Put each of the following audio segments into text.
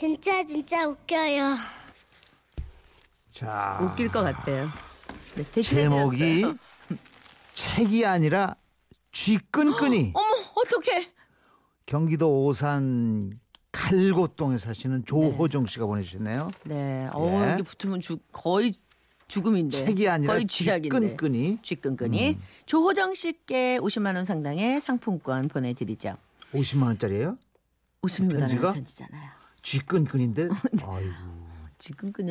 진짜 진짜 웃겨요. 자, 웃길 것 같아요. 네, 대신해 제목이 드렸어요. 책이 아니라 쥐끈끈이. 어머 어떡해. 경기도 오산 갈고동에 사시는 조호정 씨가 보내주셨네요. 네. 어 예. 이게 붙으면 죽 거의 죽음인데. 책이 아니라 거의 쥐약인데. 쥐끈끈이. 쥐끈끈이. 조호정 씨께 50만 원 상당의 상품권 보내드리죠. 50만 원짜리예요? 웃음이 편지가? 묻어나는 편지잖아요. 쥐끈끈인데. 네. 아이고.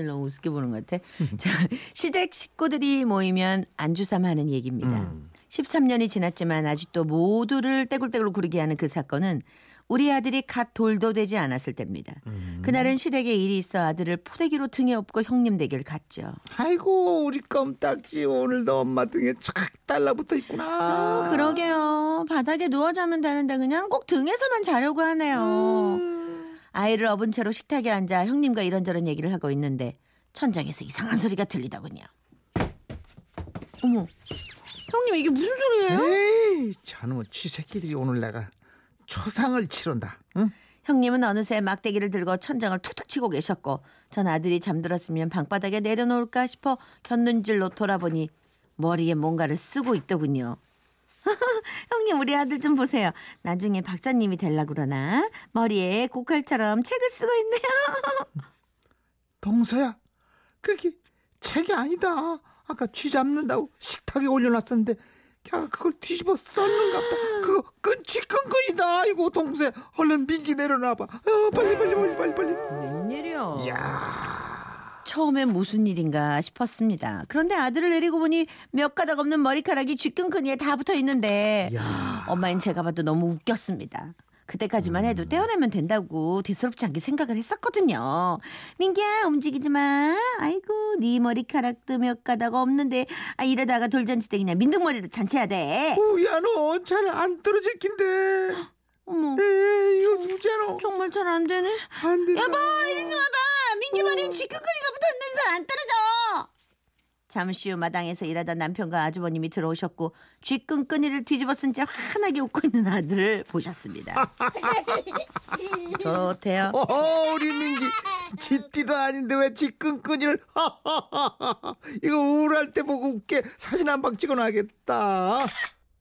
너무 우습게 보는 것 같아. 자, 시댁 식구들이 모이면 안주삼 하는 얘기입니다. 음. 13년이 지났지만 아직도 모두를 떼굴떼굴 구르게 하는 그 사건은 우리 아들이 갓 돌도 되지 않았을 때입니다. 음. 그날은 시댁에 일이 있어 아들을 포대기로 등에 업고 형님 댁을 갔죠. 아이고 우리 껌딱지 오늘도 엄마 등에 촥 달라붙어 있구나. 아, 그러게요. 바닥에 누워 자면 되는데 그냥 꼭 등에서만 자려고 하네요. 음. 아이를 업은 채로 식탁에 앉아 형님과 이런저런 얘기를 하고 있는데 천장에서 이상한 소리가 들리더군요. 어머, 형님 이게 무슨 소리예요? 에이 저놈의 쥐새끼들이 오늘 내가 초상을 치른다. 응? 형님은 어느새 막대기를 들고 천장을 툭툭 치고 계셨고 전 아들이 잠들었으면 방바닥에 내려놓을까 싶어 곁눈질로 돌아보니 머리에 뭔가를 쓰고 있더군요. 형님 우리 아들 좀 보세요. 나중에 박사님이 될라 그러나 머리에 고칼처럼 책을 쓰고 있네요. 동서야 그게 책이 아니다. 아까 쥐 잡는다고 식탁에 올려놨었는데 야 그걸 뒤집어 썼는가 보다. 그거 끈 쥐끈끈이다. 이거 동서야 얼른 민기 내려놔봐. 어, 빨리 빨리 빨리 빨리 빨리. 웬일이야? 야 처음엔 무슨 일인가 싶었습니다. 그런데 아들을 내리고 보니 몇 가닥 없는 머리카락이 쥐끈끈이에 다 붙어 있는데 야. 엄마인 제가 봐도 너무 웃겼습니다. 그때까지만 해도 떼어내면 된다고 대수롭지 않게 생각을 했었거든요. 민기야 움직이지 마. 아이고 네 머리카락도 몇 가닥 없는데 아 이러다가 돌잔치 때 그냥 민둥머리로 잔치해야 돼. 오야 너 잘 안 떨어질 낀데. 어머 에이 이거 누구잖아. 정말 잘 안 되네. 안 된다. 여보 이리 좀 와봐. 민기 머리에 쥐끈끈이가 잘안 떨어져. 잠시 후 마당에서 일하던 남편과 아주버님이 들어오셨고 쥐끈끈이를 뒤집어 쓴 채 환하게 웃고 있는 아들을 보셨습니다. 좋대요. 어 우리 민기 쥐띠도 아닌데 왜 쥐끈끈이를 이거 우울할 때 보고 웃게 사진 한 방 찍어놔야겠다.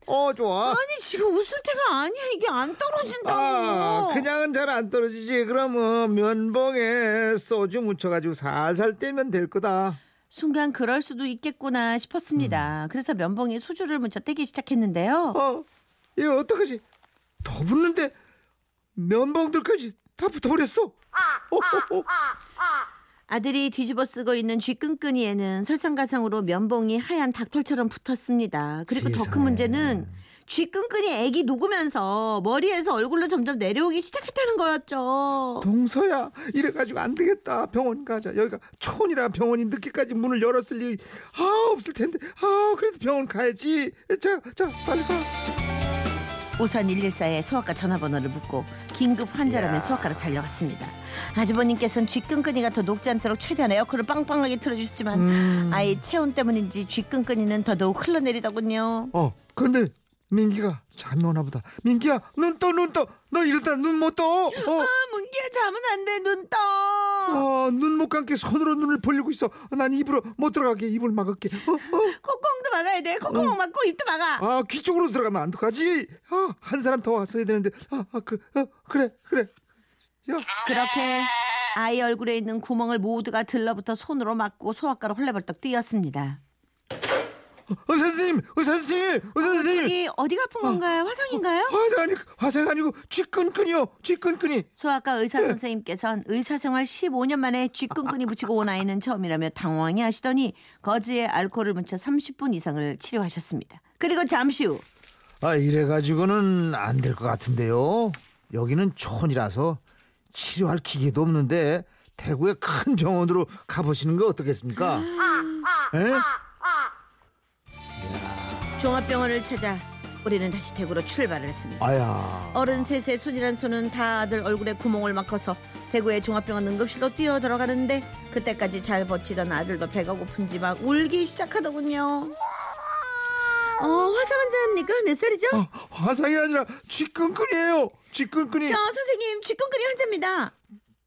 어 좋아. 아니 지금 웃을 때가 아니야 이게 안 떨어진다고. 아, 그냥은 잘 안 떨어지지. 그러면 면봉에 소주 묻혀가지고 살살 떼면 될 거다. 순간 그럴 수도 있겠구나 싶었습니다. 그래서 면봉에 소주를 묻혀 떼기 시작했는데요. 어, 이거 어떡하지? 더 붙는데 면봉들까지 다 붙어버렸어. 어, 어, 어. 아들이 뒤집어 쓰고 있는 쥐끈끈이에는 설상가상으로 면봉이 하얀 닭털처럼 붙었습니다. 그리고 더. 큰 문제는 쥐끈끈이 애기 녹으면서 머리에서 얼굴로 점점 내려오기 시작했다는 거였죠. 동서야, 이래가지고 안 되겠다. 병원 가자. 여기가 촌이라 병원이 늦게까지 문을 열었을 일이 아 없을 텐데. 아 그래도 병원 가야지. 자, 자, 빨리 가. 우선 114에 소아과 전화번호를 묻고 긴급 환자라면 야. 소아과로 달려갔습니다. 아주버님께서는 쥐끈끈이가 더 녹지 않도록 최대한 에어컨을 빵빵하게 틀어주셨지만 음. 아이 체온 때문인지 쥐끈끈이는 더더욱 흘러내리더군요. 어, 근데 민기가 잠이 오나 보다. 민기야, 눈 떠, 눈 떠. 너 이러다 눈 못 떠. 어. 아, 문기야 자면 안돼 눈 떠. 어, 눈못 감게 손으로 눈을 벌리고 있어. 난 입으로 못 들어가게 입을 막을게. 어, 어. 콧구멍도 막아야 돼. 콧구멍 막고 입도 막아. 아, 귀 쪽으로 들어가면 안 들어가지. 아, 한 사람 더 왔어야 되는데. 아, 아 그, 어, 그래, 그래. 야, 그렇게 아이 얼굴에 있는 구멍을 모두가 들러붙어 손으로 막고 소아과로 헐레벌떡 뛰었습니다. 의사 선생님, 의사 선생님, 의사 선생님. 여기 어디가 아픈 건가요? 화상인가요? 화상 아니, 화상 아니고 쥐끈끈이요, 쥐끈끈이. 소아과 의사 선생님께선 의사 생활 15년 만에 쥐끈끈이 붙이고 온 아이는 처음이라며 당황해 하시더니 거즈에 알코올을 묻혀 30분 이상을 치료하셨습니다. 그리고 잠시 후 아, 이래 가지고는 안 될 것 같은데요. 여기는 촌이라서 치료할 기계도 없는데 대구의 큰 병원으로 가보시는 거 어떻겠습니까? 에? 종합병원을 찾아 우리는 다시 대구로 출발을 했습니다. 아야. 어른 셋의 손이란 손은 다 아들 얼굴에 구멍을 막아서 대구의 종합병원 응급실로 뛰어 들어가는데 그때까지 잘 버티던 아들도 배가 고픈지 막 울기 시작하더군요. 어, 화상 환자입니까? 몇 살이죠? 어, 화상이 아니라 쥐끈끈이에요. 쥐끈끈이. 저 선생님 쥐끈끈이 환자입니다.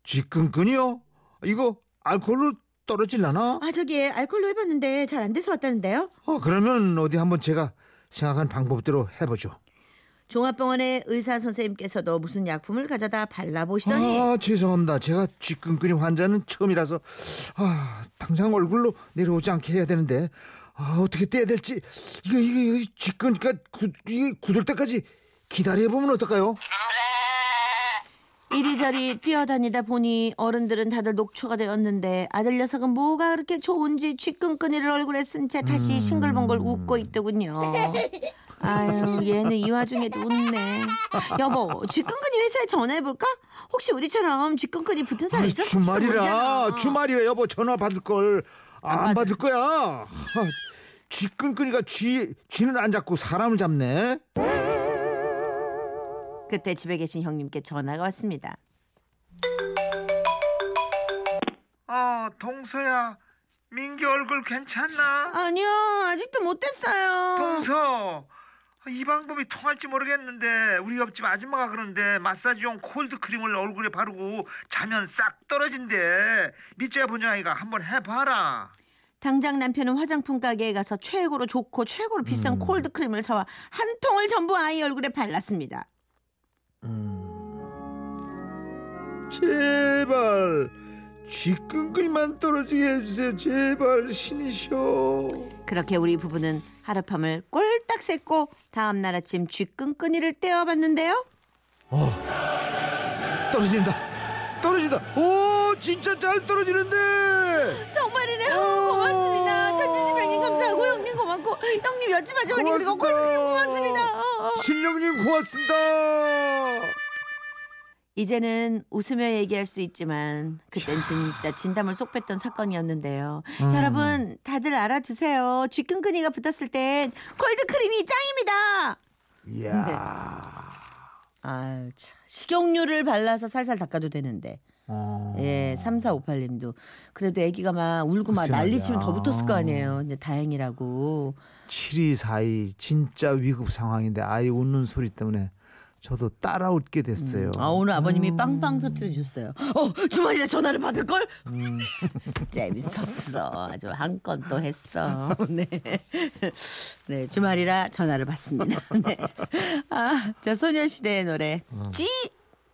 쥐끈끈이요? 이거 알코올로 떨어질라나? 아 저기 알콜로 해봤는데 잘 안 돼서 왔다는데요. 어, 그러면 어디 한번 제가 생각한 방법대로 해보죠. 종합병원의 의사 선생님께서도 무슨 약품을 가져다 발라보시더니 아, 죄송합니다. 제가 쥐끈끈이 환자는 처음이라서 아, 당장 얼굴로 내려오지 않게 해야 되는데 아, 어떻게 떼야 될지 이거 이거, 이거 쥐끈니까 이게 굳을 때까지 기다려 보면 어떨까요? 이리저리 뛰어다니다 보니 어른들은 다들 녹초가 되었는데 아들 녀석은 뭐가 그렇게 좋은지 쥐끈끈이를 얼굴에 쓴 채 다시 싱글벙글 웃고 있더군요. 아유 얘는 이 와중에도 웃네. 여보 쥐끈끈이 회사에 전화해볼까? 혹시 우리처럼 쥐끈끈이 붙은 사람 모르잖아. 주말이라 주말이라 여보 전화 받을 걸안 받을 거야. 아, 쥐끈끈이가 쥐 쥐는 안 잡고 사람을 잡네. 그때 집에 계신 형님께 전화가 왔습니다. 아 동서야 민기 얼굴 괜찮나? 아니요 아직도 못 됐어요. 동서 이 방법이 통할지 모르겠는데 우리 옆집 아줌마가 그러는데 마사지용 콜드 크림을 얼굴에 바르고 자면 싹 떨어진대 밑줄야 본전아이가 한번 해봐라 당장 남편은 화장품 가게에 가서 최고로 좋고 최고로 비싼 콜드 크림을 사와 한 통을 전부 아이 얼굴에 발랐습니다. 제발 쥐끈끈이만 떨어지게 해주세요. 제발 신이셔. 그렇게 우리 부부는 하룻밤을 꼴딱 샜고 다음 날 아침 쥐끈끈이를 떼어봤는데요. 떨어진다. 떨어진다. 오 진짜 잘 떨어지는데. 정말이네요. 고맙습니다. 천지시 형님 감사하고 형님 고맙고 형님 마지막에 그리고 콜드 크림 고맙습니다. 신령님 고맙습니다 이제는 웃으며 얘기할 수 있지만 그땐 진짜 진담을 쏙 뺐던 사건이었는데요. 여러분 다들 알아두세요. 쥐끈끈이가 붙었을 땐 콜드 크림이 짱입니다. 이야 아, 참. 식용유를 발라서 살살 닦아도 되는데. 어. 예, 3458님도 그래도 아기가 막 울고 막 글쎄 난리 치면 더. 붙었을 거 아니에요. 근데 다행이라고. 7242 진짜 위급 상황인데 아이 웃는 소리 때문에 저도 따라 웃게 됐어요. 아 오늘 아버님이 빵빵 터뜨려 주셨어요. 어 주말이라 전화를 받을 걸? 재밌었어. 아주 한 건 또 했어. 네, 네 주말이라 전화를 받습니다. 네, 아자 소녀시대의 노래 지